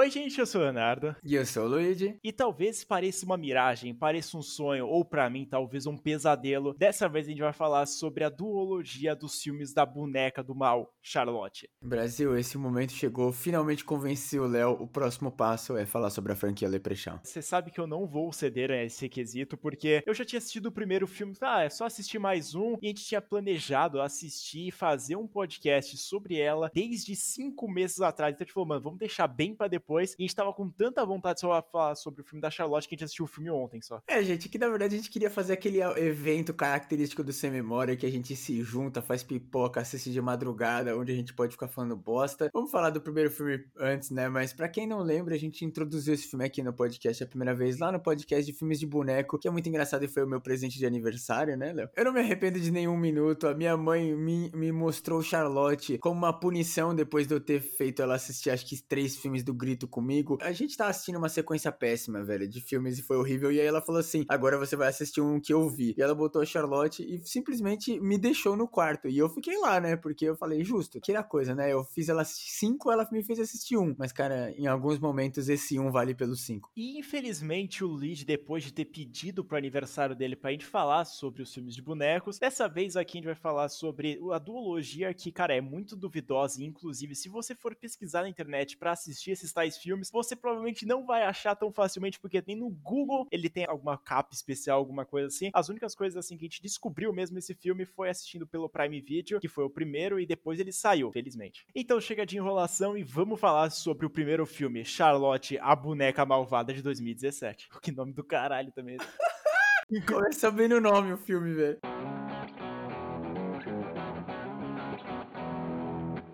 Oi, gente, eu sou o Leonardo. E eu sou o Luigi. E talvez pareça uma miragem, pareça um sonho, ou para mim, talvez um pesadelo. Dessa vez a gente vai falar sobre a duologia dos filmes da boneca do mal, Charlotte. Brasil, esse momento chegou. Finalmente convenci o Léo. O próximo passo é falar sobre a franquia Leprechaun. Você sabe que eu não vou ceder a esse requisito, porque eu já tinha assistido o primeiro filme. Ah, é só assistir mais um. E a gente tinha planejado assistir e fazer um podcast sobre ela desde cinco meses atrás. Então a gente falou, mano, vamos deixar bem para depois depois. E a gente tava com tanta vontade de falar sobre o filme da Charlotte que a gente assistiu o filme ontem só. É, gente, que na verdade a gente queria fazer aquele evento característico do Sem Memória que a gente se junta, faz pipoca, assiste de madrugada, onde a gente pode ficar falando bosta. Vamos falar do primeiro filme antes, né? Mas para quem não lembra, a gente introduziu esse filme aqui no podcast a primeira vez, lá no podcast de filmes de boneco, que é muito engraçado e foi o meu presente de aniversário, né, Léo? Eu não me arrependo de nenhum minuto. A minha mãe me, me mostrou Charlotte como uma punição depois de eu ter feito ela assistir, acho que três filmes do Grito comigo. A gente tá assistindo uma sequência péssima, velho, de filmes e foi horrível. E aí ela falou assim: agora você vai assistir um que eu vi. E ela botou a Charlotte e simplesmente me deixou no quarto. E eu fiquei lá, né? Porque eu falei, justo, que era coisa, né? Eu fiz ela assistir cinco, ela me fez assistir um. Mas, cara, em alguns momentos esse um vale pelos cinco. E infelizmente o Luigi, depois de ter pedido pro aniversário dele pra gente falar sobre os filmes de bonecos, dessa vez aqui a gente vai falar sobre a duologia que, cara, é muito duvidosa. E, inclusive, se você for pesquisar na internet para assistir esses tais filmes, você provavelmente não vai achar tão facilmente, porque tem no Google, ele tem alguma capa especial, alguma coisa assim. As únicas coisas assim que a gente descobriu mesmo esse filme foi assistindo pelo Prime Video, que foi o primeiro, e depois ele saiu, felizmente. Então chega de enrolação e vamos falar sobre o primeiro filme, Charlotte, a boneca malvada de 2017. Que nome do caralho também. Começa bem no nome o filme, velho.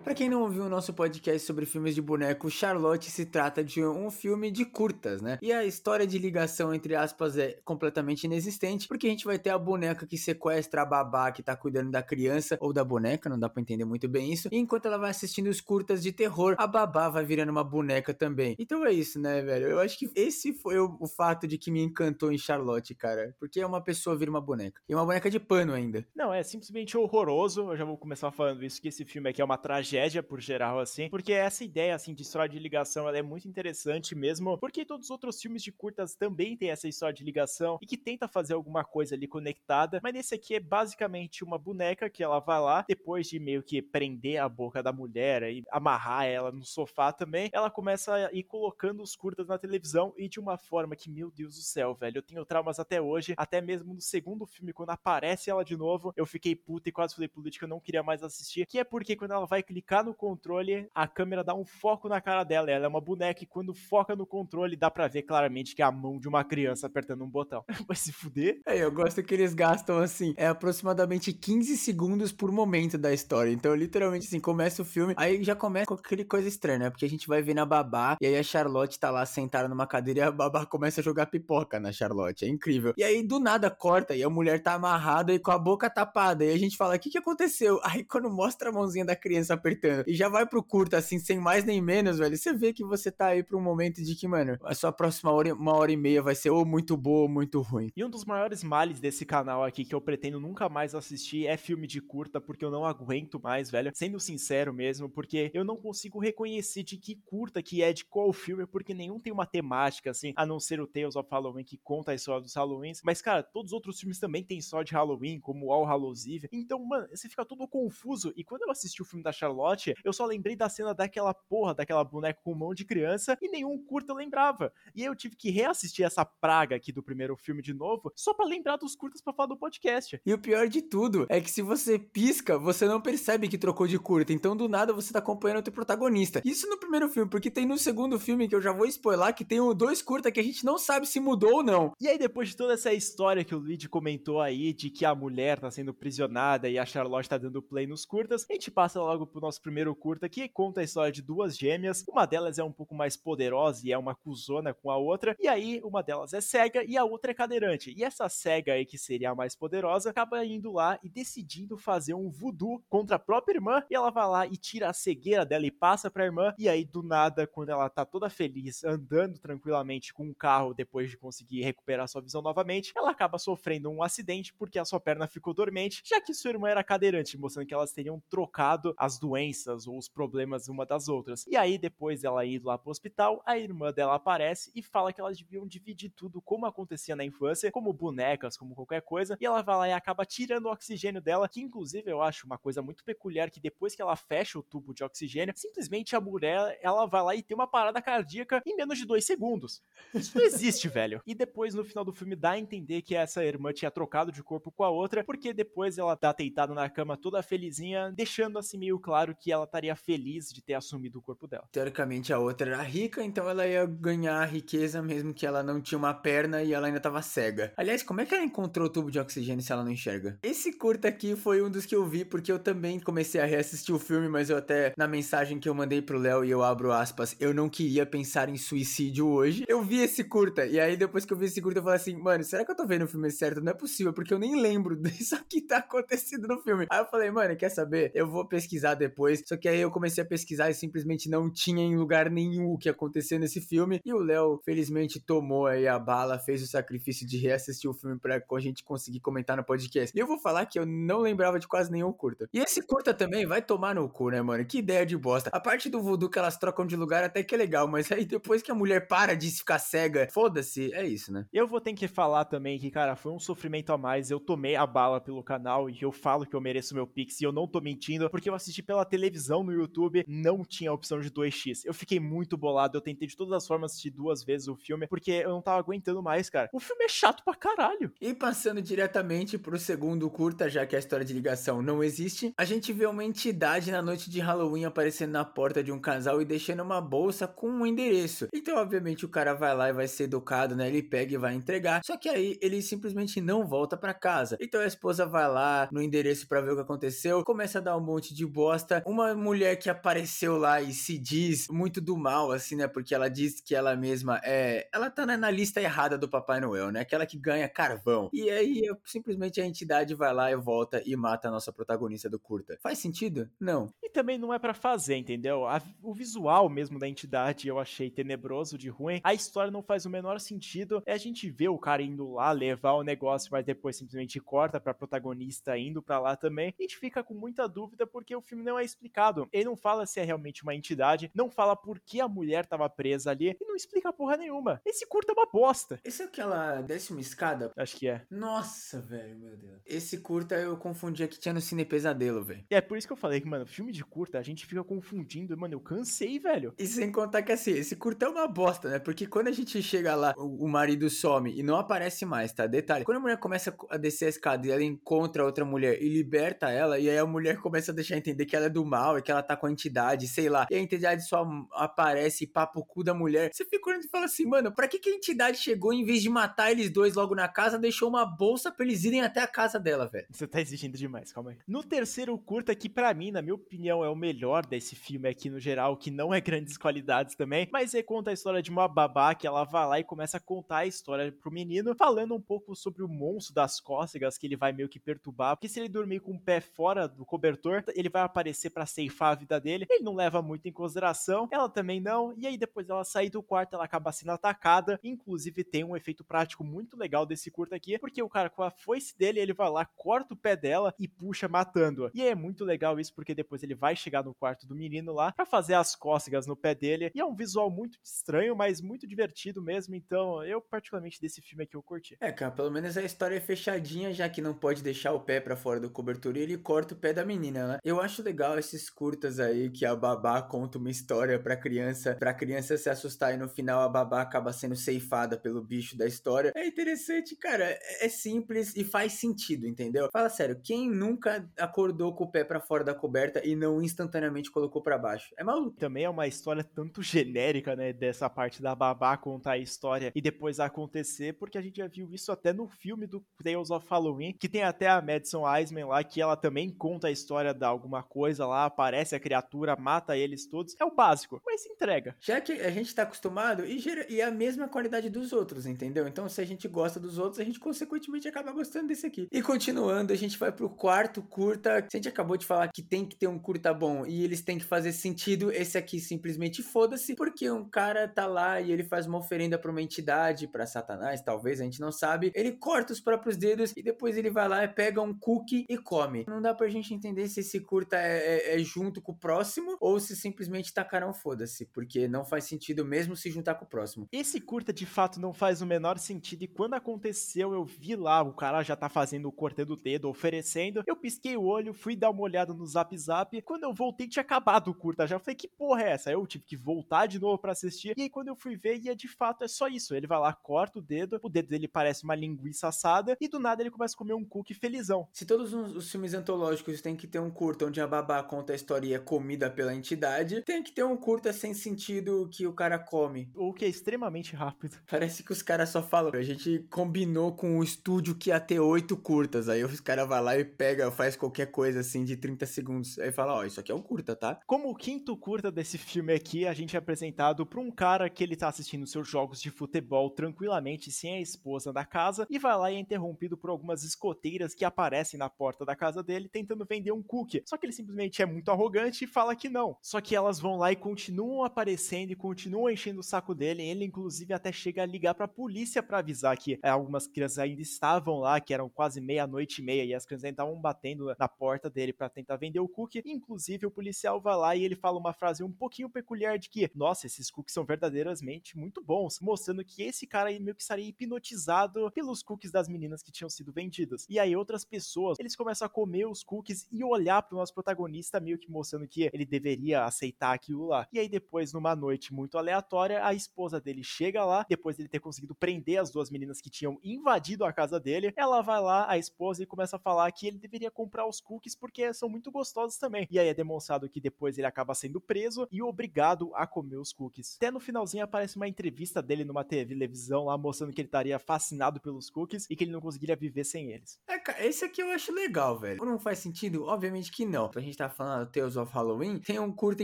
Para quem não ouviu o nosso podcast sobre filmes de boneco, Charlotte se trata de um filme de curtas, né? E a história de ligação entre aspas é completamente inexistente, porque a gente vai ter a boneca que sequestra a babá que tá cuidando da criança ou da boneca, não dá para entender muito bem isso. E enquanto ela vai assistindo os curtas de terror, a babá vai virando uma boneca também. Então é isso, né, velho? Eu acho que esse foi o, o fato de que me encantou em Charlotte, cara, porque é uma pessoa vira uma boneca. E uma boneca de pano ainda. Não, é simplesmente horroroso. Eu já vou começar falando isso que esse filme aqui é uma tragédia tragédia por geral, assim, porque essa ideia, assim, de história de ligação, ela é muito interessante mesmo, porque todos os outros filmes de curtas também têm essa história de ligação e que tenta fazer alguma coisa ali conectada, mas nesse aqui é basicamente uma boneca que ela vai lá, depois de meio que prender a boca da mulher e amarrar ela no sofá também, ela começa a ir colocando os curtas na televisão e de uma forma que, meu Deus do céu, velho, eu tenho traumas até hoje, até mesmo no segundo filme, quando aparece ela de novo, eu fiquei puta e quase falei política, eu não queria mais assistir, que é porque quando ela vai clicar clicar no controle, a câmera dá um foco na cara dela. Ela é uma boneca e quando foca no controle, dá pra ver claramente que é a mão de uma criança apertando um botão. Vai se fuder. É, eu gosto que eles gastam assim, é aproximadamente 15 segundos por momento da história. Então, literalmente, assim, começa o filme, aí já começa com aquele coisa estranha, né? Porque a gente vai ver na babá, e aí a Charlotte tá lá sentada numa cadeira e a babá começa a jogar pipoca na Charlotte. É incrível. E aí, do nada, corta, e a mulher tá amarrada e com a boca tapada. E a gente fala, o que que aconteceu? Aí, quando mostra a mãozinha da criança apertando apertando. E já vai pro curto, assim, sem mais nem menos, velho. Você vê que você tá aí pra um momento de que, mano, a sua próxima hora, uma hora e meia vai ser ou muito boa ou muito ruim. E um dos maiores males desse canal aqui que eu pretendo nunca mais assistir é filme de curta, porque eu não aguento mais, velho. Sendo sincero mesmo, porque eu não consigo reconhecer de que curta que é, de qual filme, porque nenhum tem uma temática, assim, a não ser o Tales of Halloween, que conta a história dos Halloweens. Mas, cara, todos os outros filmes também têm história de Halloween, como All Hallows Eve. Então, mano, você fica todo confuso. E quando eu assisti o filme da Charlotte, eu só lembrei da cena daquela porra, daquela boneca com mão de criança, e nenhum curta eu lembrava. E aí eu tive que reassistir essa praga aqui do primeiro filme de novo, só para lembrar dos curtas pra falar do podcast. E o pior de tudo é que se você pisca, você não percebe que trocou de curta, então do nada você tá acompanhando o teu protagonista. Isso no primeiro filme, porque tem no segundo filme, que eu já vou spoiler, que tem dois curta que a gente não sabe se mudou ou não. E aí depois de toda essa história que o Luigi comentou aí, de que a mulher tá sendo prisionada e a Charlotte tá dando play nos curtas, a gente passa logo pro nosso primeiro curta que conta a história de duas gêmeas. Uma delas é um pouco mais poderosa e é uma cuzona com a outra. E aí, uma delas é cega e a outra é cadeirante. E essa cega aí, que seria a mais poderosa, acaba indo lá e decidindo fazer um voodoo contra a própria irmã. E ela vai lá e tira a cegueira dela e passa pra irmã. E aí, do nada, quando ela tá toda feliz, andando tranquilamente com o um carro depois de conseguir recuperar sua visão novamente, ela acaba sofrendo um acidente porque a sua perna ficou dormente, já que sua irmã era cadeirante, mostrando que elas teriam trocado as doenças doenças ou os problemas uma das outras. E aí, depois dela ir lá pro hospital, a irmã dela aparece e fala que elas deviam dividir tudo como acontecia na infância, como bonecas, como qualquer coisa, e ela vai lá e acaba tirando o oxigênio dela, que inclusive eu acho uma coisa muito peculiar que depois que ela fecha o tubo de oxigênio, simplesmente a mulher, ela vai lá e tem uma parada cardíaca em menos de dois segundos. Isso não existe, velho. E depois, no final do filme, dá a entender que essa irmã tinha trocado de corpo com a outra, porque depois ela tá deitada na cama toda felizinha, deixando assim meio claro que ela estaria feliz de ter assumido o corpo dela. Teoricamente a outra era rica, então ela ia ganhar a riqueza mesmo que ela não tinha uma perna e ela ainda tava cega. Aliás, como é que ela encontrou o tubo de oxigênio se ela não enxerga? Esse curta aqui foi um dos que eu vi porque eu também comecei a reassistir o filme, mas eu até na mensagem que eu mandei pro Léo e eu abro aspas, eu não queria pensar em suicídio hoje. Eu vi esse curta e aí depois que eu vi esse curta eu falei assim, mano, será que eu tô vendo o filme certo? Não é possível, porque eu nem lembro disso que tá acontecendo no filme. Aí eu falei, mano, quer saber? Eu vou pesquisar depois. Só que aí eu comecei a pesquisar e simplesmente não tinha em lugar nenhum o que aconteceu nesse filme. E o Léo, felizmente, tomou aí a bala, fez o sacrifício de reassistir o filme pra a gente conseguir comentar no podcast. E eu vou falar que eu não lembrava de quase nenhum curta. E esse curta também vai tomar no cu, né, mano? Que ideia de bosta. A parte do voodoo que elas trocam de lugar até que é legal, mas aí depois que a mulher para de ficar cega, foda-se, é isso, né? Eu vou ter que falar também que, cara, foi um sofrimento a mais. Eu tomei a bala pelo canal e eu falo que eu mereço meu Pix e eu não tô mentindo, porque eu assisti pela televisão no YouTube, não tinha a opção de 2x. Eu fiquei muito bolado, eu tentei de todas as formas assistir duas vezes o filme, porque eu não tava aguentando mais, cara. O filme é chato pra caralho. E passando diretamente pro segundo curta, já que a história de ligação não existe, a gente vê uma entidade na noite de Halloween aparecendo na porta de um casal e deixando uma bolsa com um endereço. Então, obviamente, o cara vai lá e vai ser educado, né? Ele pega e vai entregar. Só que aí ele simplesmente não volta para casa. Então a esposa vai lá no endereço para ver o que aconteceu, começa a dar um monte de bosta. Uma mulher que apareceu lá e se diz muito do mal, assim, né? Porque ela diz que ela mesma é. Ela tá na lista errada do Papai Noel, né? Aquela que ganha carvão. E aí simplesmente a entidade vai lá e volta e mata a nossa protagonista do curta. Faz sentido? Não. E também não é para fazer, entendeu? A, o visual mesmo da entidade eu achei tenebroso de ruim. A história não faz o menor sentido. É a gente vê o cara indo lá levar o negócio, mas depois simplesmente corta pra protagonista indo para lá também. A gente fica com muita dúvida porque o filme não é explicado. Ele não fala se é realmente uma entidade, não fala por que a mulher tava presa ali e não explica porra nenhuma. Esse curta é uma bosta. Esse é aquela décima escada? Acho que é. Nossa, velho, meu Deus. Esse curta eu confundia que tinha no Cine Pesadelo, velho. É por isso que eu falei que, mano, filme de curta a gente fica confundindo. Mano, eu cansei, velho. E sem contar que assim, esse curta é uma bosta, né? Porque quando a gente chega lá, o, o marido some e não aparece mais, tá? Detalhe. Quando a mulher começa a descer a escada e ela encontra outra mulher e liberta ela, e aí a mulher começa a deixar entender que ela é do mal e que ela tá com a entidade, sei lá. E a entidade só aparece e papa o cu da mulher. Você fica olhando e fala assim, mano, pra que, que a entidade chegou em vez de matar eles dois logo na casa, deixou uma bolsa pra eles irem até a casa dela, velho? Você tá exigindo demais, calma aí. No terceiro curta, que para mim, na minha opinião, é o melhor desse filme aqui no geral, que não é grandes qualidades também, mas é conta a história de uma babá que ela vai lá e começa a contar a história pro menino, falando um pouco sobre o monstro das cócegas que ele vai meio que perturbar, porque se ele dormir com o pé fora do cobertor, ele vai aparecer para ceifar a vida dele. Ele não leva muito em consideração, ela também não, e aí depois ela sair do quarto, ela acaba sendo atacada, inclusive tem um efeito prático muito legal desse curta aqui, porque o cara com a foice dele, ele vai lá, corta o pé dela e puxa matando-a. E é muito legal isso porque depois ele vai chegar no quarto do menino lá para fazer as cócegas no pé dele, e é um visual muito estranho, mas muito divertido mesmo, então eu particularmente desse filme aqui eu curti. É, cara, pelo menos a história é fechadinha, já que não pode deixar o pé para fora do cobertor e ele corta o pé da menina, né? Eu acho legal esses curtas aí que a babá conta uma história pra criança, pra criança se assustar e no final a babá acaba sendo ceifada pelo bicho da história. É interessante, cara, é, é simples e faz sentido, entendeu? Fala sério, quem nunca acordou com o pé para fora da coberta e não instantaneamente colocou para baixo? É maluco. Também é uma história tanto genérica, né, dessa parte da babá contar a história e depois acontecer, porque a gente já viu isso até no filme do Tales of Halloween, que tem até a Madison Eisman lá, que ela também conta a história de alguma coisa lá, aparece a criatura, mata eles todos. É o básico, mas entrega. Já que a gente tá acostumado e, e é a mesma qualidade dos outros, entendeu? Então, se a gente gosta dos outros, a gente consequentemente acaba gostando desse aqui. E continuando, a gente vai pro quarto curta. A gente acabou de falar que tem que ter um curta bom e eles têm que fazer sentido, esse aqui simplesmente foda-se, porque um cara tá lá e ele faz uma oferenda pra uma entidade, para Satanás, talvez, a gente não sabe. Ele corta os próprios dedos e depois ele vai lá e pega um cookie e come. Não dá pra gente entender se esse curta é, é, é junto com o próximo ou se simplesmente tacaram foda-se, porque não faz sentido mesmo se juntar com o próximo. Esse curta de fato não faz o menor sentido. E quando aconteceu eu vi lá, o cara já tá fazendo o cortando o dedo, oferecendo, eu pisquei o olho, fui dar uma olhada no Zap Zap, quando eu voltei tinha acabado o curta já, falei que porra é essa? Eu tive que voltar de novo para assistir. E aí quando eu fui ver, e é de fato é só isso, ele vai lá, corta o dedo, o dedo dele parece uma linguiça assada e do nada ele começa a comer um cookie felizão. Se todos os filmes antológicos têm que ter um curta onde a babá conta a história é comida pela entidade, tem que ter um curta sem sentido que o cara come. Ou que é extremamente rápido. Parece que os caras só falam, a gente combinou com o estúdio que ia ter oito curtas, aí os caras vai lá e pega, faz qualquer coisa assim de 30 segundos, aí fala, ó, oh, isso aqui é um curta, tá? Como o quinto curta desse filme aqui, a gente é apresentado pra um cara que ele tá assistindo seus jogos de futebol tranquilamente, sem a esposa da casa, e vai lá e é interrompido por algumas escoteiras que aparecem na porta da casa dele tentando vender um cookie. Só que ele simplesmente é muito arrogante e fala que não. Só que elas vão lá e continuam aparecendo e continuam enchendo o saco dele. Ele, inclusive, até chega a ligar pra polícia para avisar que é, algumas crianças ainda estavam lá, que eram quase meia-noite e meia, e as crianças ainda estavam batendo na porta dele para tentar vender o cookie. Inclusive, o policial vai lá e ele fala uma frase um pouquinho peculiar de que, nossa, esses cookies são verdadeiramente muito bons, mostrando que esse cara meio que estaria hipnotizado pelos cookies das meninas que tinham sido vendidas. E aí outras pessoas, eles começam a comer os cookies e olhar pro nosso protagonista meio que mostrando que ele deveria aceitar aquilo lá. E aí depois, numa noite muito aleatória, a esposa dele chega lá, depois dele ter conseguido prender as duas meninas que tinham invadido a casa dele, ela vai lá, a esposa, e começa a falar que ele deveria comprar os cookies porque são muito gostosos também. E aí é demonstrado que depois ele acaba sendo preso e obrigado a comer os cookies. Até no finalzinho aparece uma entrevista dele numa televisão lá mostrando que ele estaria fascinado pelos cookies e que ele não conseguiria viver sem eles. É, cara, esse aqui eu acho legal, velho. Não faz sentido? Obviamente que não. A gente tá falando Tales of Halloween, tem um curta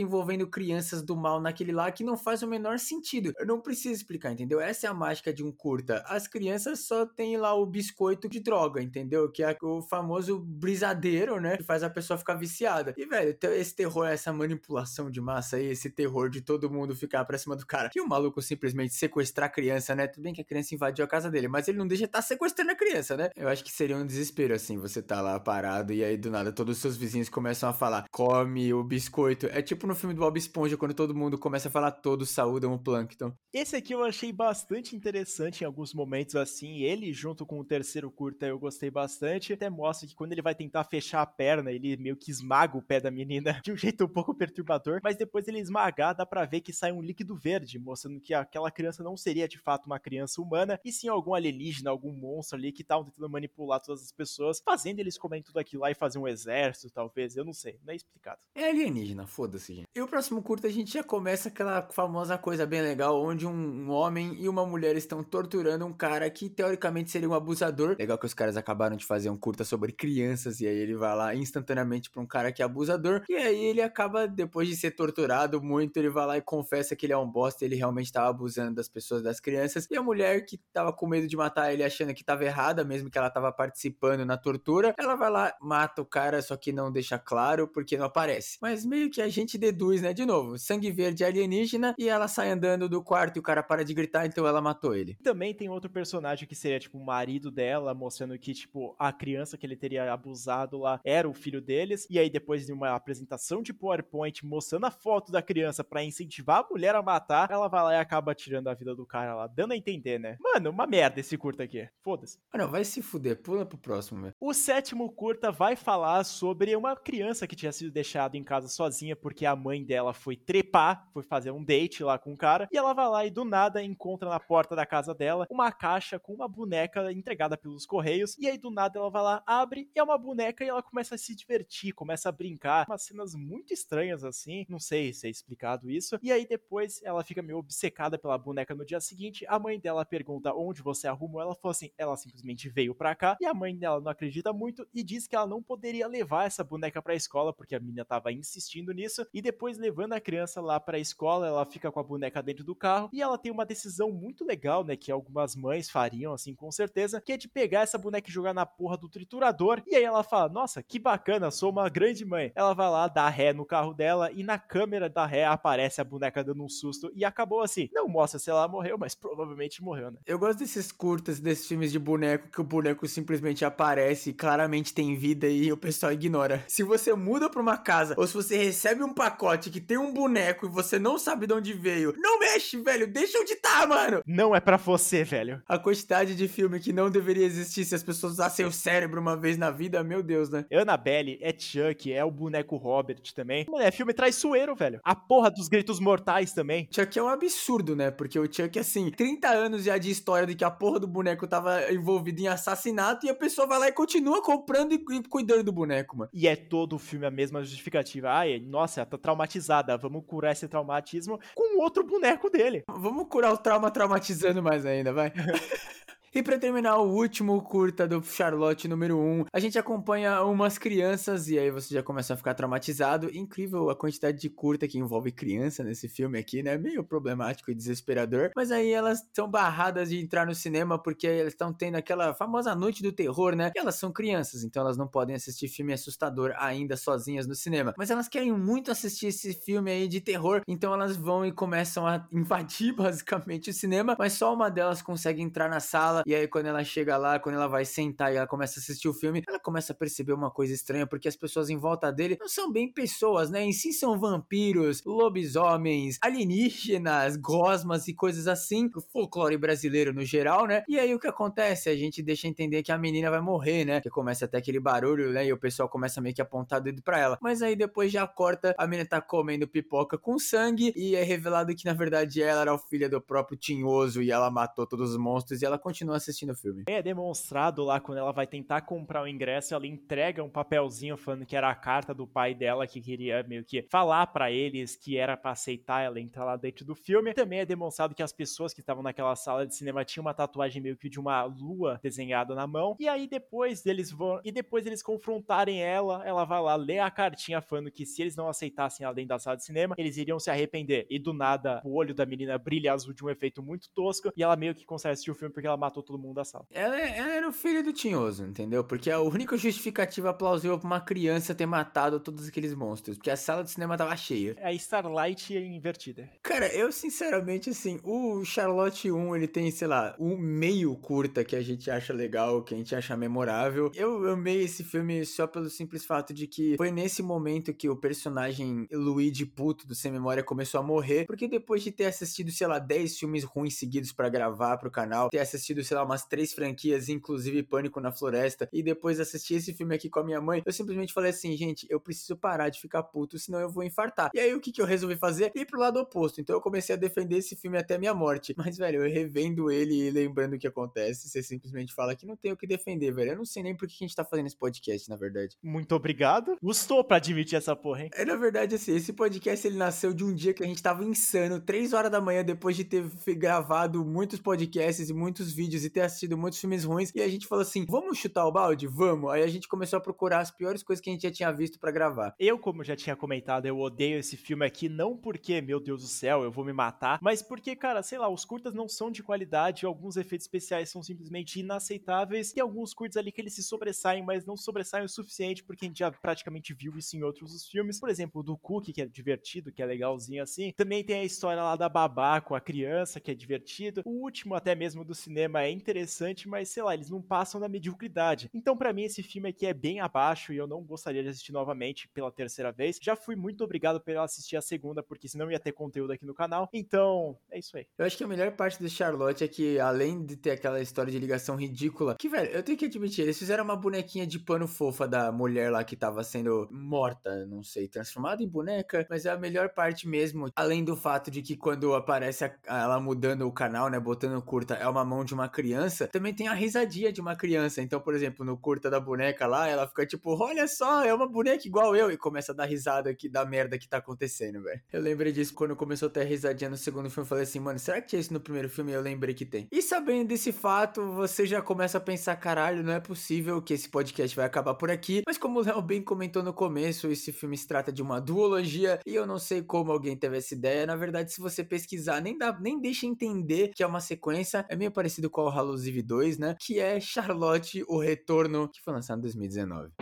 envolvendo crianças do mal naquele lá que não faz o menor sentido. Eu não preciso explicar, entendeu? Essa é a mágica de um curta. As crianças só tem lá o biscoito de droga, entendeu? Que é o famoso brisadeiro, né? Que faz a pessoa ficar viciada. E, velho, esse terror, essa manipulação de massa aí, esse terror de todo mundo ficar pra cima do cara. Que o maluco simplesmente sequestrar a criança, né? Tudo bem que a criança invadiu a casa dele, mas ele não deixa estar tá sequestrando a criança, né? Eu acho que seria um desespero, assim, você tá lá parado e aí do nada todos os seus vizinhos começam a falar, come o biscoito. É tipo no filme do Bob Esponja, quando todo mundo começa a falar, todos saúdam o Plankton. Esse aqui eu achei bastante interessante em alguns momentos, assim. Ele, junto com o terceiro curta, eu gostei bastante. Até mostra que quando ele vai tentar fechar a perna, ele meio que esmaga o pé da menina de um jeito um pouco perturbador. Mas depois ele esmagar, dá pra ver que sai um líquido verde, mostrando que aquela criança não seria de fato uma criança humana, e sim algum alienígena, algum monstro ali que estavam tentando manipular todas as pessoas, fazendo eles comerem tudo aquilo lá e fazer um exército, talvez. Eu não sei, não é explicado. É alienígena, foda-se, gente. E o próximo curta a gente já começa aquela famosa coisa bem legal, onde um homem e uma mulher estão torturando um cara que teoricamente seria um abusador. Legal que os caras acabaram de fazer um curta sobre crianças, e aí ele vai lá instantaneamente pra um cara que é abusador, e aí ele acaba, depois de ser torturado muito, ele vai lá e confessa que ele é um bosta, ele realmente tava abusando das pessoas, das crianças, e a mulher que tava com medo de matar ele, achando que tava errada, mesmo que ela tava participando na tortura, ela vai lá, mata o cara, só que não deixa claro, porque não aparece. Mas meio que a gente deduz, né, de novo, sangue verde alienígena, e ela sai andando do quarto e o cara para de gritar, então ela matou ele. Também tem outro personagem que seria, tipo, o marido dela, mostrando que, tipo, a criança que ele teria abusado lá era o filho deles, e aí depois de uma apresentação de PowerPoint mostrando a foto da criança para incentivar a mulher a matar, ela vai lá e acaba tirando a vida do cara lá, dando a entender, né? Mano, uma merda esse curta aqui. Foda-se. Ah, não, vai se fuder, pula pro próximo, meu. O sétimo curta vai falar sobre uma criança que tinha sido deixada em casa sozinha porque a mãe dela foi trepar, foi fazer um date lá com o cara, e ela vai lá e do nada encontra na porta da casa dela uma caixa com uma boneca entregada pelos correios, e aí do nada ela vai lá, abre, e é uma boneca e ela começa a se divertir, começa a brincar, umas cenas muito estranhas assim, não sei se é explicado isso, e aí depois ela fica meio obcecada pela boneca no dia seguinte, a mãe dela pergunta onde você arrumou, ela falou assim, ela simplesmente veio pra cá, e a mãe dela não acredita muito e diz que ela não poderia levar essa boneca pra escola, porque a menina tava insistindo nisso, e depois levando a criança lá pra escola, ela fica com a boneca dentro do carro, e ela tem uma decisão muito legal, né, que algumas mães fariam, assim, com certeza, que é de pegar essa boneca e jogar na porra do triturador, e aí ela fala, nossa, que bacana, sou uma grande mãe. Ela vai lá, dá ré no carro dela, e na câmera da ré aparece a boneca dando um susto, e acabou assim. Não mostra se ela morreu, mas provavelmente morreu, né? Eu gosto desses curtas, desses filmes de boneco, que o boneco simplesmente aparece, claramente tem vida e o pessoal ignora. Se você muda pra uma casa ou se você recebe um pacote que tem um boneco e você não sabe de onde veio, não mexe, velho. Deixa onde tá, mano. Não é para você, velho. A quantidade de filme que não deveria existir se as pessoas usassem o cérebro uma vez na vida, meu Deus, né? Annabelle, é Chuck, é o boneco Robert também. Mano, é filme traiçoeiro, velho. A porra dos gritos mortais também. Chuck é um absurdo, né? Porque o Chuck, assim, 30 anos já de história de que a porra do boneco tava envolvido em assassinato e a pessoa vai lá e continua comprando e, e cuidando do boneco, mano. E é todo o filme a mesma justificativa. Ai, nossa, tá traumatizada. Vamos curar esse traumatismo com outro boneco dele. Vamos curar o trauma traumatizando mais ainda, vai. E para terminar, o último curta do Charlotte número 1, a gente acompanha umas crianças e aí você já começa a ficar traumatizado. Incrível a quantidade de curta que envolve criança nesse filme aqui, né? Meio problemático e desesperador. Mas aí elas são barradas de entrar no cinema porque elas estão tendo aquela famosa noite do terror, né? E elas são crianças, então elas não podem assistir filme assustador ainda sozinhas no cinema. Mas elas querem muito assistir esse filme aí de terror, então elas vão e começam a invadir basicamente o cinema, mas só uma delas consegue entrar na sala e aí, quando ela chega lá, quando ela vai sentar e ela começa a assistir o filme, ela começa a perceber uma coisa estranha, porque as pessoas em volta dele não são bem pessoas, né? Em si são vampiros, lobisomens, alienígenas, gosmas e coisas assim. O folclore brasileiro no geral, né? E aí o que acontece? A gente deixa entender que a menina vai morrer, né? Que começa até aquele barulho, né? E o pessoal começa meio que a apontar dedo pra ela. Mas aí depois já corta, a menina tá comendo pipoca com sangue e é revelado que na verdade ela era o filho do próprio Tinhoso e ela matou todos os monstros e ela continua assistindo o filme. É demonstrado lá quando ela vai tentar comprar o ingresso, ela entrega um papelzinho falando que era a carta do pai dela que queria meio que falar para eles que era para aceitar ela entrar lá dentro do filme. Também é demonstrado que as pessoas que estavam naquela sala de cinema tinham uma tatuagem meio que de uma lua desenhada na mão. E aí depois deles vão e depois eles confrontarem ela, ela vai lá ler a cartinha falando que se eles não aceitassem ela dentro da sala de cinema, eles iriam se arrepender. E do nada, o olho da menina brilha azul de um efeito muito tosco e ela meio que consegue assistir o filme porque ela matou todo mundo da sala. Ela, ela era o filho do Tinhoso, entendeu? Porque a única justificativa plausível pra uma criança ter matado todos aqueles monstros. Porque a sala de cinema tava cheia. É a Starlight invertida. Cara, eu sinceramente, assim, o Charlotte 1, ele tem, sei lá, um meio curta que a gente acha legal, que a gente acha memorável. Eu amei esse filme só pelo simples fato de que foi nesse momento que o personagem Luigi Puto do Sem Memória começou a morrer. Porque depois de ter assistido, sei lá, 10 filmes ruins seguidos para gravar pro canal, ter assistido, sei lá, umas três franquias, inclusive Pânico na Floresta, e depois assistir esse filme aqui com a minha mãe, eu simplesmente falei assim, gente, eu preciso parar de ficar puto, senão eu vou infartar. E aí o que, que eu resolvi fazer? Ir pro lado oposto. Então eu comecei a defender esse filme até minha morte. Mas, velho, eu revendo ele e lembrando o que acontece, você simplesmente fala que não tem o que defender, velho. Eu não sei nem por que a gente tá fazendo esse podcast, na verdade. Muito obrigado. Gostou pra admitir essa porra, hein? É, na verdade, assim, esse podcast ele nasceu de um dia que a gente tava insano, três horas da manhã, depois de ter gravado muitos podcasts e muitos vídeos e ter assistido muitos filmes ruins. E a gente falou assim: vamos chutar o balde? Vamos. Aí a gente começou a procurar as piores coisas que a gente já tinha visto para gravar. Eu, como já tinha comentado, eu odeio esse filme aqui, não porque, meu Deus do céu, eu vou me matar, mas porque, cara, sei lá, os curtas não são de qualidade, alguns efeitos especiais são simplesmente inaceitáveis, e alguns curtos ali que eles se sobressaem, mas não sobressaem o suficiente, porque a gente já praticamente viu isso em outros filmes. Por exemplo, do Cookie, que é divertido, que é legalzinho assim. Também tem a história lá da babá com a criança, que é divertido. O último, até mesmo do cinema, é interessante, mas sei lá, eles não passam da mediocridade. Então, para mim, esse filme aqui é bem abaixo e eu não gostaria de assistir novamente pela terceira vez. Já fui muito obrigado por assistir a segunda, porque senão ia ter conteúdo aqui no canal. Então, é isso aí. Eu acho que a melhor parte do Charlotte é que, além de ter aquela história de ligação ridícula, que, velho, eu tenho que admitir, eles fizeram uma bonequinha de pano fofa da mulher lá que tava sendo morta, não sei, transformada em boneca, mas é a melhor parte mesmo, além do fato de que quando aparece a, ela mudando o canal, né, botando curta, é uma mão de uma criança, também tem a risadinha de uma criança. Então, por exemplo, no curta da boneca lá, ela fica tipo, olha só, é uma boneca igual eu, e começa a dar risada aqui da merda que tá acontecendo, velho. Eu lembrei disso quando começou a ter risadinha no segundo filme, eu falei assim, mano, será que tinha isso no primeiro filme? Eu lembrei que tem. E sabendo desse fato, você já começa a pensar, caralho, não é possível que esse podcast vai acabar por aqui. Mas como o Léo bem comentou no começo, esse filme se trata de uma duologia, e eu não sei como alguém teve essa ideia. Na verdade, se você pesquisar, nem dá, nem deixa entender que é uma sequência. É meio parecido com o Hallucive 2, né? Que é Charlotte, o Retorno, que foi lançado em 2019.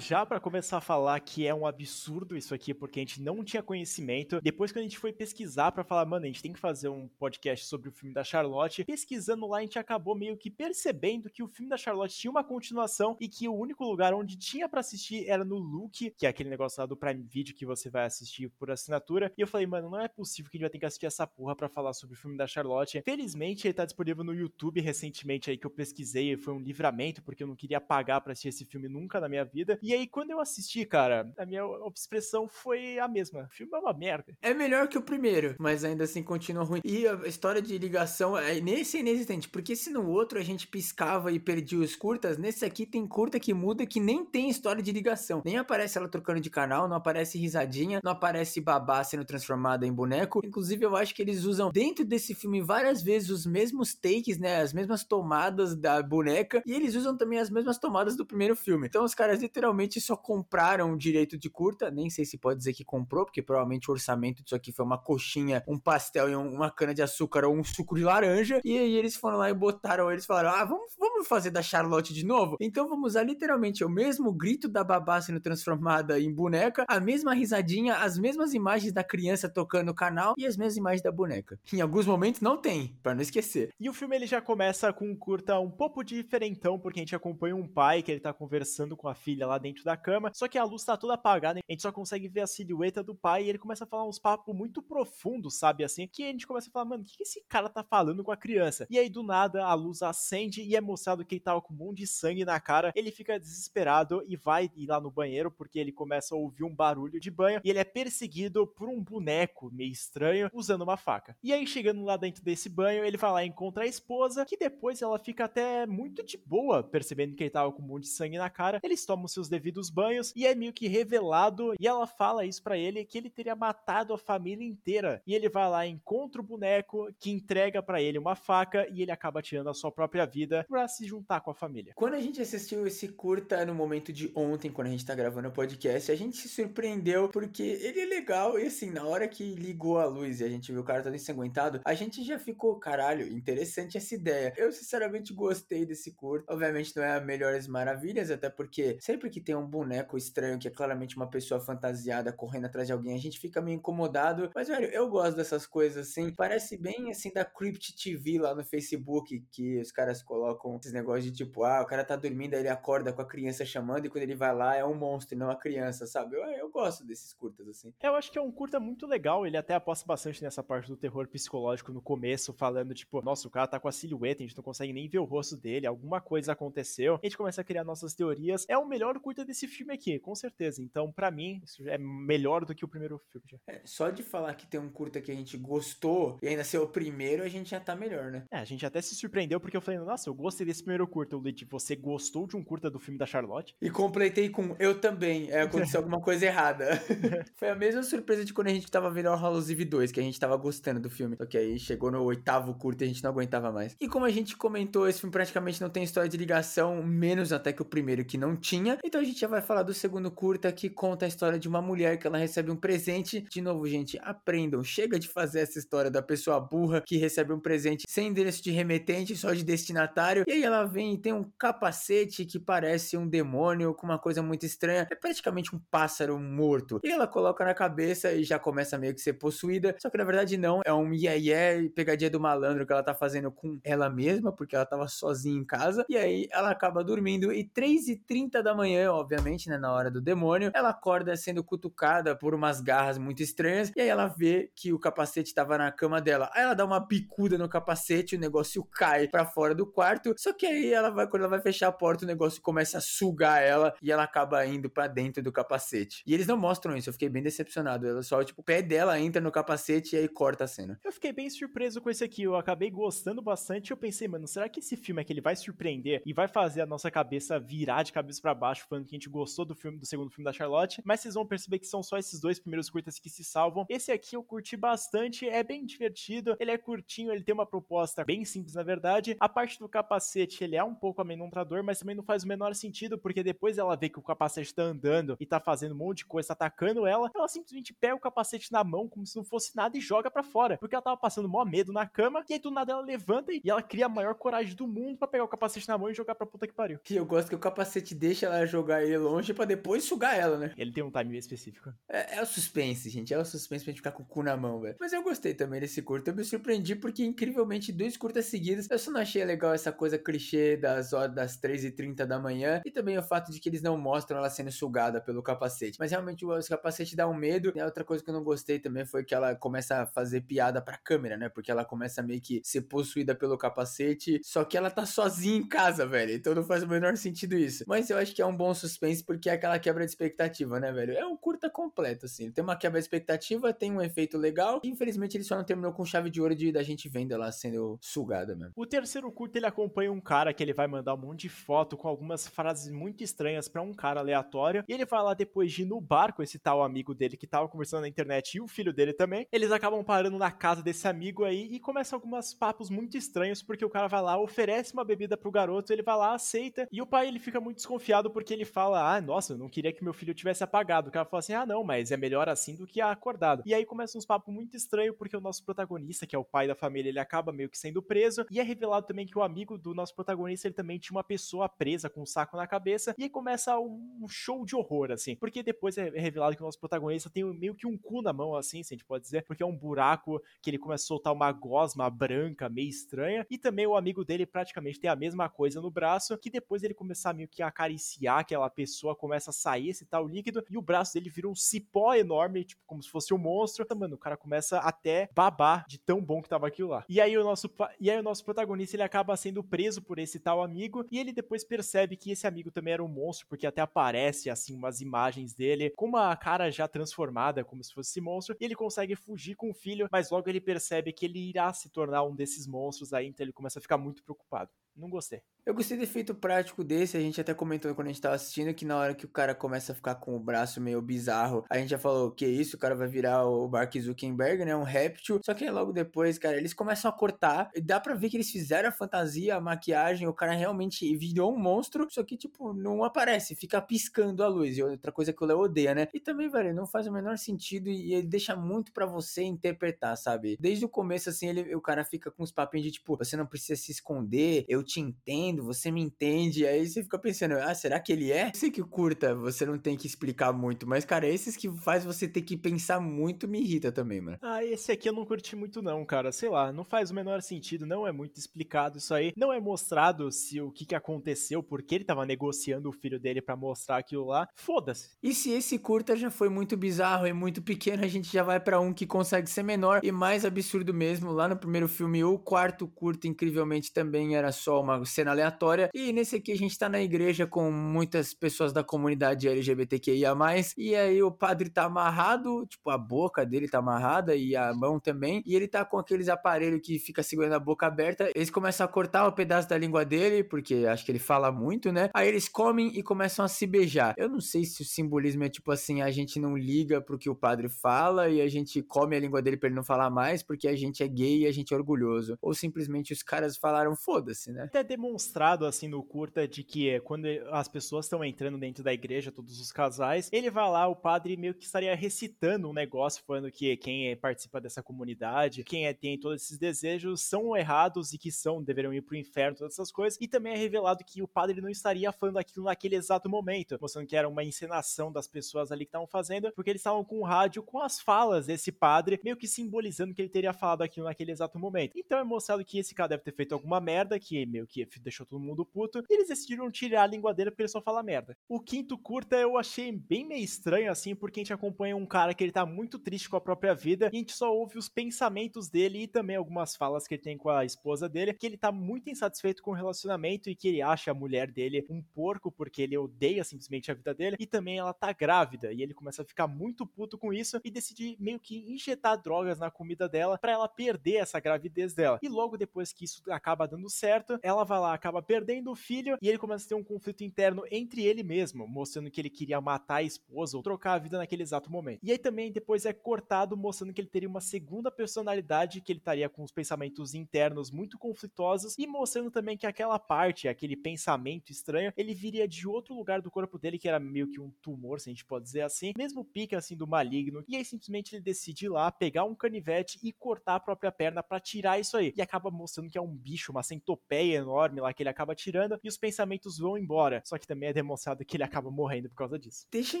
Já para começar a falar que é um absurdo isso aqui, porque a gente não tinha conhecimento. Depois, quando a gente foi pesquisar para falar, mano, a gente tem que fazer um podcast sobre o filme da Charlotte, pesquisando lá, a gente acabou meio que percebendo que o filme da Charlotte tinha uma continuação e que o único lugar onde tinha para assistir era no Look, que é aquele negócio lá do Prime Video que você vai assistir por assinatura. E eu falei, mano, não é possível que a gente vai ter que assistir essa porra para falar sobre o filme da Charlotte. Felizmente, ele tá disponível no YouTube recentemente aí que eu pesquisei, foi um livramento, porque eu não queria pagar para assistir esse filme nunca na minha vida. E aí, quando eu assisti, cara, a minha expressão foi a mesma. O filme é uma merda. É melhor que o primeiro, mas ainda assim continua ruim. E a história de ligação é nesse é inexistente, porque se no outro a gente piscava e perdia os curtas, nesse aqui tem curta que muda que nem tem história de ligação. Nem aparece ela trocando de canal, não aparece risadinha, não aparece babá sendo transformada em boneco. Inclusive, eu acho que eles usam dentro desse filme várias vezes os mesmos takes, né? As mesmas tomadas da boneca. E eles usam também as mesmas tomadas do primeiro filme. Então os caras literalmente só compraram o direito de curta. Nem sei se pode dizer que comprou, porque provavelmente o orçamento disso aqui foi uma coxinha, um pastel e uma cana de açúcar ou um suco de laranja. E aí eles foram lá e botaram, eles falaram: ah, vamos, vamos fazer da Charlotte de novo? Então vamos usar literalmente o mesmo grito da babá sendo transformada em boneca, a mesma risadinha, as mesmas imagens da criança tocando o canal e as mesmas imagens da boneca. Em alguns momentos não tem, para não esquecer. E o filme ele já começa com um curta um pouco diferentão, porque a gente acompanha um pai que ele tá conversando com a filha lá dentro da cama, só que a luz tá toda apagada, a gente só consegue ver a silhueta do pai e ele começa a falar uns papos muito profundos, sabe assim? Que a gente começa a falar, mano, o que esse cara tá falando com a criança? E aí do nada a luz acende e é mostrado que ele tava com um monte de sangue na cara. Ele fica desesperado e vai ir lá no banheiro porque ele começa a ouvir um barulho de banho e ele é perseguido por um boneco meio estranho usando uma faca. E aí chegando lá dentro desse banho, ele vai lá e encontra a esposa, que depois ela fica até muito de boa, percebendo que ele tava com um monte de sangue na cara. Eles tomam seus devidos banhos e é meio que revelado e ela fala isso para ele que ele teria matado a família inteira. E ele vai lá encontra o boneco que entrega para ele uma faca e ele acaba tirando a sua própria vida para se juntar com a família. Quando a gente assistiu esse curta no momento de ontem, quando a gente tá gravando o podcast, a gente se surpreendeu porque ele é legal e assim, na hora que ligou a luz e a gente viu o cara todo ensanguentado, a gente já ficou, caralho, interessante essa ideia. Eu sinceramente gostei desse curta. Obviamente não é a melhores maravilhas, até porque sempre que tem um boneco estranho que é claramente uma pessoa fantasiada correndo atrás de alguém, a gente fica meio incomodado. Mas, velho, eu gosto dessas coisas assim. Parece bem assim da Crypt TV lá no Facebook, que os caras colocam esses negócios de tipo, ah, o cara tá dormindo, aí ele acorda com a criança chamando, e quando ele vai lá é um monstro, não a criança, sabe? Eu, eu gosto desses curtas assim. Eu acho que é um curta muito legal, ele até aposta bastante nessa parte do terror psicológico no começo, falando tipo, nossa, o cara tá com a silhueta, a gente não consegue nem ver o rosto dele, alguma coisa aconteceu. A gente começa a criar nossas teorias. É o melhor curta desse filme aqui, com certeza. Então, para mim, isso é melhor do que o primeiro filme. É, só de falar que tem um curta que a gente gostou e ainda ser o primeiro, a gente já tá melhor, né? É, a gente até se surpreendeu porque eu falei, nossa, eu gostei desse primeiro curta. O Luigi, você gostou de um curta do filme da Charlotte? E completei com eu também. É, aconteceu alguma coisa errada. Foi a mesma surpresa de quando a gente tava vendo o Hallucive 2, que a gente tava gostando do filme. Só que aí chegou no oitavo curta e a gente não aguentava mais. E como a gente comentou, esse filme praticamente não tem história de ligação, menos até que o primeiro que não tinha. Então a gente já vai falar do segundo curta que conta a história de uma mulher que ela recebe um presente. De novo, gente, aprendam. Chega de fazer essa história da pessoa burra que recebe um presente sem endereço de remetente, só de destinatário. E aí ela vem e tem um capacete que parece um demônio com uma coisa muito estranha. É praticamente um pássaro morto. E ela coloca na cabeça e já começa meio que ser possuída. Só que na verdade não. É um iê iê pegadinha do malandro que ela tá fazendo com ela mesma, porque ela tava sozinha em casa. E aí ela acaba dormindo. E 3h30 da manhã, obviamente, né? Na hora do demônio, ela acorda sendo cutucada por umas garras muito estranhas. E aí ela vê que o capacete tava na cama dela. Aí ela dá uma bicuda no capacete, o negócio cai para fora do quarto. Só que aí ela vai, quando ela vai fechar a porta, o negócio começa a sugar ela e ela acaba indo para dentro do capacete. E eles não mostram isso, eu fiquei bem decepcionado. Ela só, tipo, o pé dela entra no capacete e aí corta a cena. Eu fiquei bem surpreso com esse aqui, eu acabei gostando bastante. Eu pensei, mano, será que esse filme é que ele vai surpreender e vai fazer a nossa cabeça virar de cabeça para baixo, falando que a gente gostou do filme, do segundo filme da Charlotte? Mas vocês vão perceber que são só esses dois primeiros curtas que se salvam. Esse aqui eu curti bastante, é bem divertido, ele é curtinho, ele tem uma proposta bem simples na verdade. A parte do capacete, ele é um pouco amedrontador, mas também não faz o menor sentido, porque depois ela vê que o capacete tá andando e tá fazendo um monte de coisa, tá atacando ela, ela simplesmente pega o capacete na mão como se não fosse nada e joga para fora, porque ela tava passando mó medo na cama, e aí do nada ela levanta e ela cria a maior coragem do mundo para pegar o capacete na mão e jogar pra puta que pariu. E eu gosto que o capacete deixa ela jogar jogar ele longe pra depois sugar ela, né? Ele tem um timing específico. É, é, o suspense, gente. É o suspense pra gente ficar com o cu na mão, velho. Mas eu gostei também desse curta. Eu me surpreendi porque, incrivelmente, dois curtas seguidos. Eu só não achei legal essa coisa clichê das horas das 3h30 da manhã. E também o fato de que eles não mostram ela sendo sugada pelo capacete. Mas realmente o capacete dá um medo. E a outra coisa que eu não gostei também foi que ela começa a fazer piada pra câmera, né? Porque ela começa meio que ser possuída pelo capacete. Só que ela tá sozinha em casa, velho. Então não faz o menor sentido isso. Mas eu acho que é um bom suspense porque é aquela quebra de expectativa, né, velho? É um curta completo, assim. Tem uma quebra de expectativa, tem um efeito legal. Infelizmente ele só não terminou com chave de ouro de da gente vendo ela sendo sugada mesmo. O terceiro curta ele acompanha um cara que ele vai mandar um monte de foto com algumas frases muito estranhas para um cara aleatório. E ele vai lá depois de ir no bar com esse tal amigo dele que tava conversando na internet e o filho dele também. Eles acabam parando na casa desse amigo aí e começam alguns papos muito estranhos porque o cara vai lá, oferece uma bebida pro garoto, ele vai lá, aceita. E o pai ele fica muito desconfiado porque ele fala: Ah, nossa, eu não queria que meu filho tivesse apagado. O cara fala assim: Ah, não, mas é melhor assim do que acordado. E aí começa uns papos muito estranhos porque o nosso protagonista, que é o pai da família, ele acaba meio que sendo preso. E é revelado também que o amigo do nosso protagonista, ele também tinha uma pessoa presa com um saco na cabeça. E aí começa um show de horror, assim. Porque depois é revelado que o nosso protagonista tem meio que um cu na mão, assim, se a gente pode dizer. Porque é um buraco que ele começa a soltar uma gosma branca, meio estranha. E também o amigo dele praticamente tem a mesma coisa no braço. Que depois ele começar meio que a acariciar aquela pessoa, começa a sair esse tal líquido. E o braço dele vira um cipó enorme, tipo, como se fosse um monstro. Então, mano, o cara começa até babar de tão bom que tava aquilo lá. E aí o nosso, e aí o nosso protagonista ele acaba sendo preso por esse tal amigo e ele depois percebe que esse amigo também era um monstro, porque até aparece assim umas imagens dele com uma cara já transformada, como se fosse esse monstro, e ele consegue fugir com o filho, mas logo ele percebe que ele irá se tornar um desses monstros aí, então ele começa a ficar muito preocupado. Não gostei. Eu gostei do efeito prático desse, a gente até comentou quando a gente tava assistindo que na hora que o cara começa a ficar com o braço meio bizarro, a gente já falou que isso, o cara vai virar o Mark Zuckerberg, né, um réptil. Só que logo depois, cara, eles começam a cortar, e dá para ver que eles fizeram a fantasia, a maquiagem, o cara realmente virou um monstro, só que tipo, não aparece, fica piscando a luz. E outra coisa que o Léo odeia, né? E também, velho, não faz o menor sentido e ele deixa muito para você interpretar, sabe? Desde o começo assim, ele o cara fica com os papinhos de tipo, você não precisa se esconder, eu te entendo, você me entende. Aí você fica pensando, ah, será que ele é? Sei que curta, você não tem que explicar muito, mas, cara, esses que faz você ter que pensar muito me irrita também, mano. Ah, esse aqui eu não curti muito, não, cara. Sei lá, não faz o menor sentido, não é muito explicado isso aí. Não é mostrado se o que, que aconteceu, porque ele tava negociando o filho dele para mostrar aquilo lá. Foda-se. E se esse curta já foi muito bizarro e muito pequeno, a gente já vai para um que consegue ser menor e mais absurdo mesmo. Lá no primeiro filme, o quarto curta, incrivelmente, também era só uma cena aleatória. E nesse aqui a gente tá na igreja com muitas pessoas da comunidade LGBTQIA. E aí o padre tá amarrado, tipo, a boca dele tá amarrada e a mão também. E ele tá com aqueles aparelhos que fica segurando a boca aberta. Eles começam a cortar o um pedaço da língua dele, porque acho que ele fala muito, né? Aí eles comem e começam a se beijar. Eu não sei se o simbolismo é tipo assim: a gente não liga pro que o padre fala e a gente come a língua dele pra ele não falar mais, porque a gente é gay e a gente é orgulhoso. Ou simplesmente os caras falaram, foda-se, né? Até demonstrado assim no curta de que quando as pessoas estão entrando dentro da igreja, todos os casais, ele vai lá, o padre meio que estaria recitando um negócio, falando que quem participa dessa comunidade, quem é, tem todos esses desejos, são errados e que são, deveriam ir pro inferno, todas essas coisas. E também é revelado que o padre não estaria falando aquilo naquele exato momento, mostrando que era uma encenação das pessoas ali que estavam fazendo, porque eles estavam com o rádio com as falas desse padre, meio que simbolizando que ele teria falado aquilo naquele exato momento. Então é mostrado que esse cara deve ter feito alguma merda, que meio que deixou todo mundo puto, e eles decidiram tirar a língua dele porque ele só fala merda. O quinto curta eu achei bem meio estranho, assim, porque a gente acompanha um cara que ele tá muito triste com a própria vida, e a gente só ouve os pensamentos dele e também algumas falas que ele tem com a esposa dele, que ele tá muito insatisfeito com o relacionamento e que ele acha a mulher dele um porco porque ele odeia simplesmente a vida dele, e também ela tá grávida, e ele começa a ficar muito puto com isso e decide meio que injetar drogas na comida dela para ela perder essa gravidez dela. E logo depois que isso acaba dando certo, ela vai lá, acaba perdendo o filho e ele começa a ter um conflito interno entre ele mesmo, mostrando que ele queria matar a esposa ou trocar a vida naquele exato momento. E aí também depois é cortado mostrando que ele teria uma segunda personalidade, que ele estaria com os pensamentos internos muito conflitosos e mostrando também que aquela parte, aquele pensamento estranho, ele viria de outro lugar do corpo dele que era meio que um tumor, se a gente pode dizer assim, mesmo pique assim do maligno. E aí simplesmente ele decide ir lá pegar um canivete e cortar a própria perna para tirar isso aí. E acaba mostrando que é um bicho, uma centopeia enorme lá que ele acaba tirando e os pensamentos vão embora. Só que também é demonstrado que ele acaba morrendo por causa disso. Deixa eu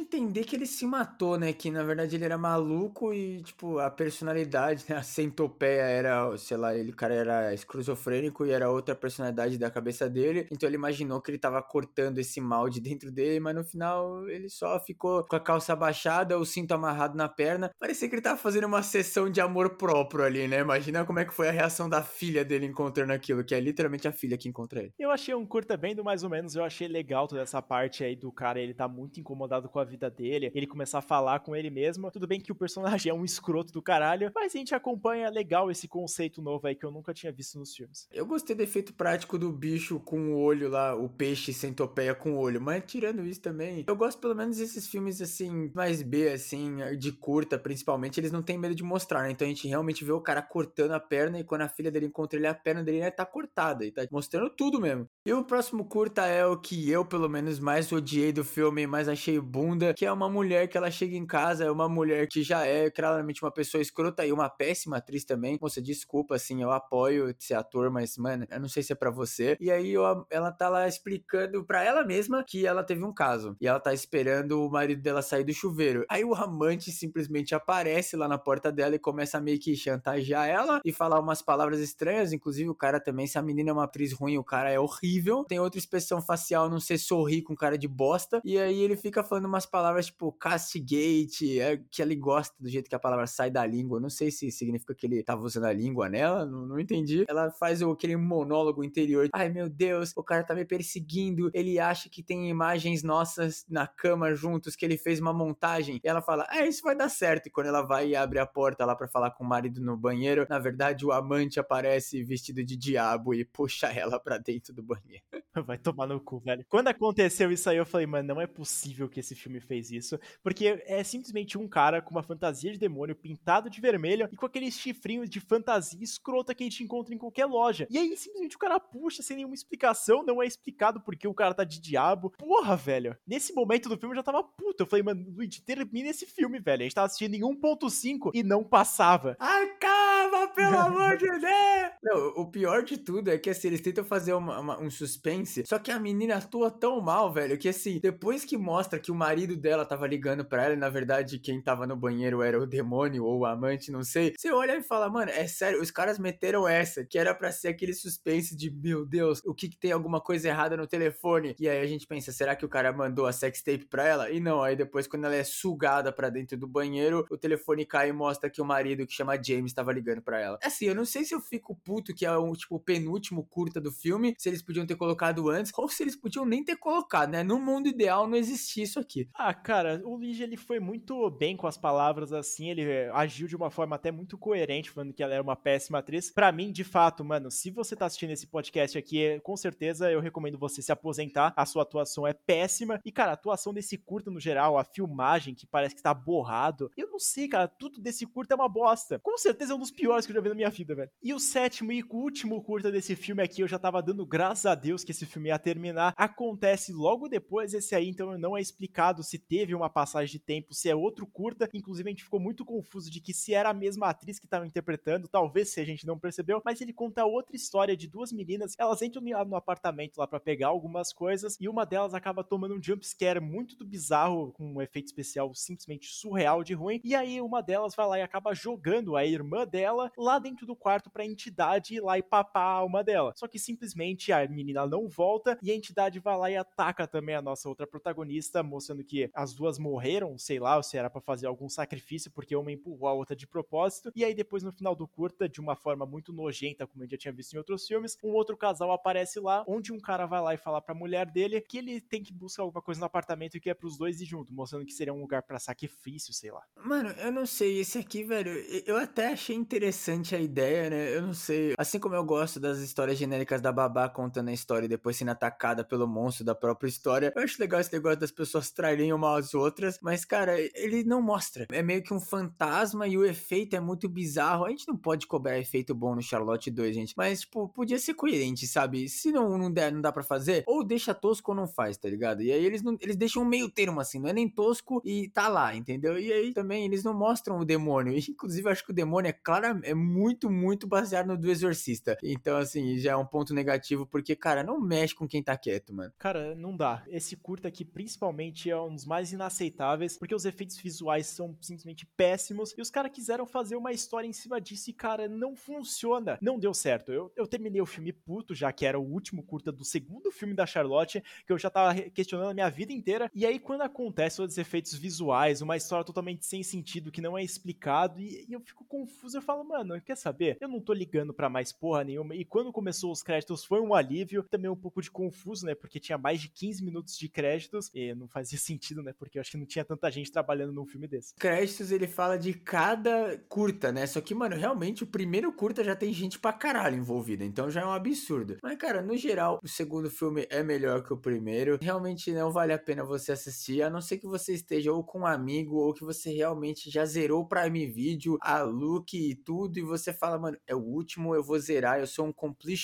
entender que ele se matou, né? Que na verdade ele era maluco e, tipo, a personalidade, né? A centopeia era, sei lá, ele, cara era esquizofrênico e era outra personalidade da cabeça dele. Então ele imaginou que ele tava cortando esse mal de dentro dele, mas no final ele só ficou com a calça abaixada, o cinto amarrado na perna. Parecia que ele tava fazendo uma sessão de amor próprio ali, né? Imagina como é que foi a reação da filha dele encontrando aquilo, que é literalmente a filha que encontra ele. Eu achei um curta bem do mais ou menos, eu achei legal toda essa parte aí do cara, ele tá muito incomodado com a vida dele, ele começar a falar com ele mesmo. Tudo bem que o personagem é um escroto do caralho, mas a gente acompanha legal esse conceito novo aí que eu nunca tinha visto nos filmes. Eu gostei do efeito prático do bicho com o olho lá, o peixe centopeia com o olho, mas tirando isso também, eu gosto pelo menos desses filmes assim, mais B, assim, de curta, principalmente, eles não têm medo de mostrar, né? Então a gente realmente vê o cara cortando a perna e quando a filha dele encontra ele, a perna dele né, tá cortada e tá mostrando tudo mesmo. E o próximo curta é o que eu, pelo menos, mais odiei do filme, mais achei bunda, que é uma mulher que ela chega em casa, é uma mulher que já é claramente uma pessoa escrota e uma péssima atriz também. Moça, desculpa, assim, eu apoio ser ator, mas, mano, eu não sei se é para você. E aí eu, ela tá lá explicando para ela mesma que ela teve um caso. E ela tá esperando o marido dela sair do chuveiro. Aí o amante simplesmente aparece lá na porta dela e começa a meio que chantagear ela e falar umas palavras estranhas. Inclusive, o cara também, se a menina é uma atriz ruim, o cara é horrível. Tem outra expressão facial, não sei sorrir com cara de bosta. E aí ele fica falando umas palavras tipo castigate, é, que ele gosta do jeito que a palavra sai da língua. Não sei se significa que ele tava usando a língua nela, não, não entendi. Ela faz o, aquele monólogo interior. Ai meu Deus, o cara tá me perseguindo. Ele acha que tem imagens nossas na cama juntos, que ele fez uma montagem. E ela fala, é, isso vai dar certo. E quando ela vai e abre a porta lá para falar com o marido no banheiro, na verdade o amante aparece vestido de diabo e puxa ela pra dentro do banheiro. Vai tomar no cu, velho. Quando aconteceu isso aí, eu falei, mano, não é possível que esse filme fez isso. Porque é simplesmente um cara com uma fantasia de demônio pintado de vermelho e com aqueles chifrinhos de fantasia escrota que a gente encontra em qualquer loja. E aí, simplesmente o cara puxa sem nenhuma explicação, não é explicado porque o cara tá de diabo. Porra, velho. Nesse momento do filme eu já tava puto. Eu falei, mano, Luigi, termina esse filme, velho. A gente tava assistindo em 1.5 e não passava. Acaba, pelo amor de Deus! Não, o pior de tudo é que assim, eles tentam fazer uma, uma, um suspense. Só que a menina atua tão mal, velho, que assim, depois que mostra que o marido dela tava ligando pra ela, e na verdade quem tava no banheiro era o demônio ou o amante, não sei. Você olha e fala, mano, é sério, os caras meteram essa, que era pra ser aquele suspense de, meu Deus, o que que tem alguma coisa errada no telefone? E aí a gente pensa, será que o cara mandou a sextape pra ela? E não, aí depois quando ela é sugada pra dentro do banheiro, o telefone cai e mostra que o marido, que chama James, tava ligando pra ela. Assim, eu não sei se eu fico puto que é o, tipo, penúltimo curta do filme, se eles podiam ter colocado antes, ou se eles podiam nem ter colocado, né? No mundo ideal não existia isso aqui. Ah, cara, o Lige ele foi muito bem com as palavras assim, ele eh, agiu de uma forma até muito coerente, falando que ela era uma péssima atriz. Para mim, de fato, mano, se você tá assistindo esse podcast aqui, eh, com certeza eu recomendo você se aposentar. A sua atuação é péssima. E, cara, a atuação desse curta no geral, a filmagem que parece que tá borrado. Eu não sei, cara, tudo desse curta é uma bosta. Com certeza é um dos piores que eu já vi na minha vida, velho. E o sétimo e último curta desse filme aqui, eu já tava dando graças a Deus que esse filme ia terminar. Acontece logo depois esse aí, então não é explicado se teve uma passagem de tempo, se é outro curta. Inclusive, a gente ficou muito confuso de que se era a mesma atriz que tava interpretando, talvez se a gente não percebeu, mas ele conta outra história de duas meninas. Elas entram no apartamento lá para pegar algumas coisas e uma delas acaba tomando um jump scare muito do bizarro, com um efeito especial simplesmente surreal de ruim. E aí uma delas vai lá e acaba jogando a irmã dela lá dentro do quarto pra entidade ir lá e papar a alma dela. Só que simplesmente a menina não volta e a entidade vai lá e ataca também a nossa outra protagonista, mostrando que as duas morreram, sei lá, ou se era para fazer algum sacrifício, porque uma empurrou a outra de propósito. E aí depois no final do curta, de uma forma muito nojenta, como gente já tinha visto em outros filmes, um outro casal aparece lá, onde um cara vai lá e fala pra mulher dele que ele tem que buscar alguma coisa no apartamento e que é pros dois ir junto, mostrando que seria um lugar para sacrifício, sei lá. Mano, eu não sei, esse aqui, velho, eu até achei interessante a ideia, né? Eu não sei. Assim como eu gosto das histórias genéricas da babá contando a história e depois sendo atacada pelo monstro da própria história, eu acho legal esse negócio das pessoas traírem uma às outras, mas, cara, ele não mostra. É meio que um fantasma e o efeito é muito bizarro. A gente não pode cobrar efeito bom no Charlotte 2, gente, mas, tipo, podia ser coerente, sabe? Se não, não der, não dá pra fazer, ou deixa tosco ou não faz, tá ligado? E aí eles, não, eles deixam um meio termo assim, não é nem tosco e tá lá, entendeu? E aí também eles não mostram o demônio. E, inclusive, acho que o demônio é claro, é muito, muito baseado no do Exorcista. Então, assim, já é um ponto negativo, porque, cara, não mexe com quem tá quieto, mano. Cara, não dá. Esse curta aqui, principalmente, é um dos mais inaceitáveis, porque os efeitos visuais são simplesmente péssimos, e os caras quiseram fazer uma história em cima disso e, cara, não funciona. Não deu certo. Eu, eu terminei o filme puto, já que era o último curta do segundo filme da Charlotte, que eu já tava questionando a minha vida inteira. E aí, quando acontece os efeitos visuais, uma história totalmente sem sentido, que não é explicado, e, e eu fico confuso, eu falo, mano, quer saber? Eu não tô ligando para mais porra nenhuma. E quando começou os créditos, foi um alívio, também um pouco de confuso, né? Porque tinha mais de 15 minutos de créditos, e não fazia sentido, né? Porque eu acho que não tinha tanta gente trabalhando num filme desse. Créditos, ele fala de cada curta, né? Só que, mano, realmente o primeiro curta já tem gente pra caralho envolvida, então já é um absurdo. Mas, cara, no geral, o segundo filme é melhor que o primeiro. Realmente não vale a pena você assistir, a não ser que você esteja ou com um amigo ou que você realmente já zerou o Prime Video, a look e tudo, e você fala, mano, é o último, eu vou zerar, eu sou um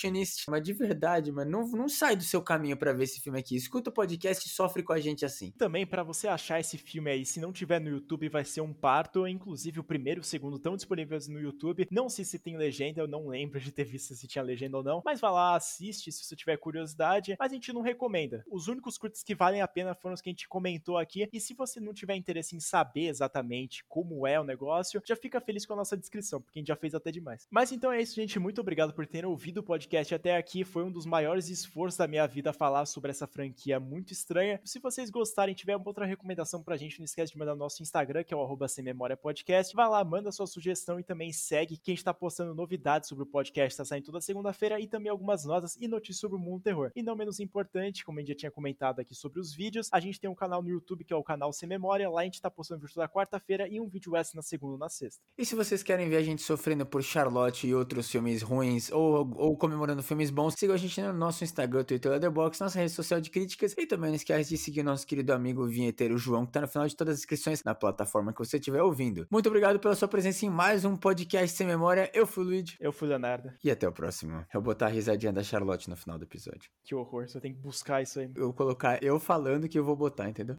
completionist. Mas de verdade, mano, não, não sai do seu caminho para ver esse filme aqui. Escuta o podcast e sofre com a gente assim. Também, para você achar esse filme aí, se não tiver no YouTube, vai ser um parto. Inclusive, o primeiro e o segundo estão disponíveis no YouTube. Não sei se tem legenda, eu não lembro de ter visto se tinha legenda ou não. Mas vá lá, assiste se você tiver curiosidade. Mas a gente não recomenda. Os únicos curtos que valem a pena foram os que a gente comentou aqui. E se você não tiver interesse em saber exatamente como é o negócio, já fica feliz com a nossa descrição, porque a gente já fez até demais. Mas então é isso, gente. Muito obrigado por terem ouvido o podcast até aqui. Foi um dos maiores esforços da minha vida falar sobre essa franquia muito estranha. Se vocês gostarem, tiver outra recomendação pra gente, não esquece de mandar no nosso Instagram, que é o sem memória podcast. Vai lá, manda sua sugestão e também segue que a gente tá postando novidades sobre o podcast, tá saindo toda segunda-feira e também algumas notas e notícias sobre o mundo terror. E não menos importante, como a gente já tinha comentado aqui sobre os vídeos, a gente tem um canal no YouTube que é o canal Sem Memória. Lá a gente tá postando vídeo toda quarta-feira e um vídeo extra na segunda ou na sexta. E se vocês querem ver a gente sofrendo por Charlotte e outros filmes ruins ou, ou comemorando filmes bons, sigam a gente no nosso Instagram, Twitter, Letterboxd, nossa rede social de críticas e também não esquece de seguir nosso querido amigo vinheteiro João, que tá no final de todas as inscrições na plataforma que você estiver ouvindo. Muito obrigado pela sua presença em mais um podcast sem memória. Eu fui o Luigi. Eu fui o Leonardo. E até o próximo. Eu vou botar a risadinha da Charlotte no final do episódio. Que horror, você tem que buscar isso aí. Eu vou colocar eu falando que eu vou botar, entendeu?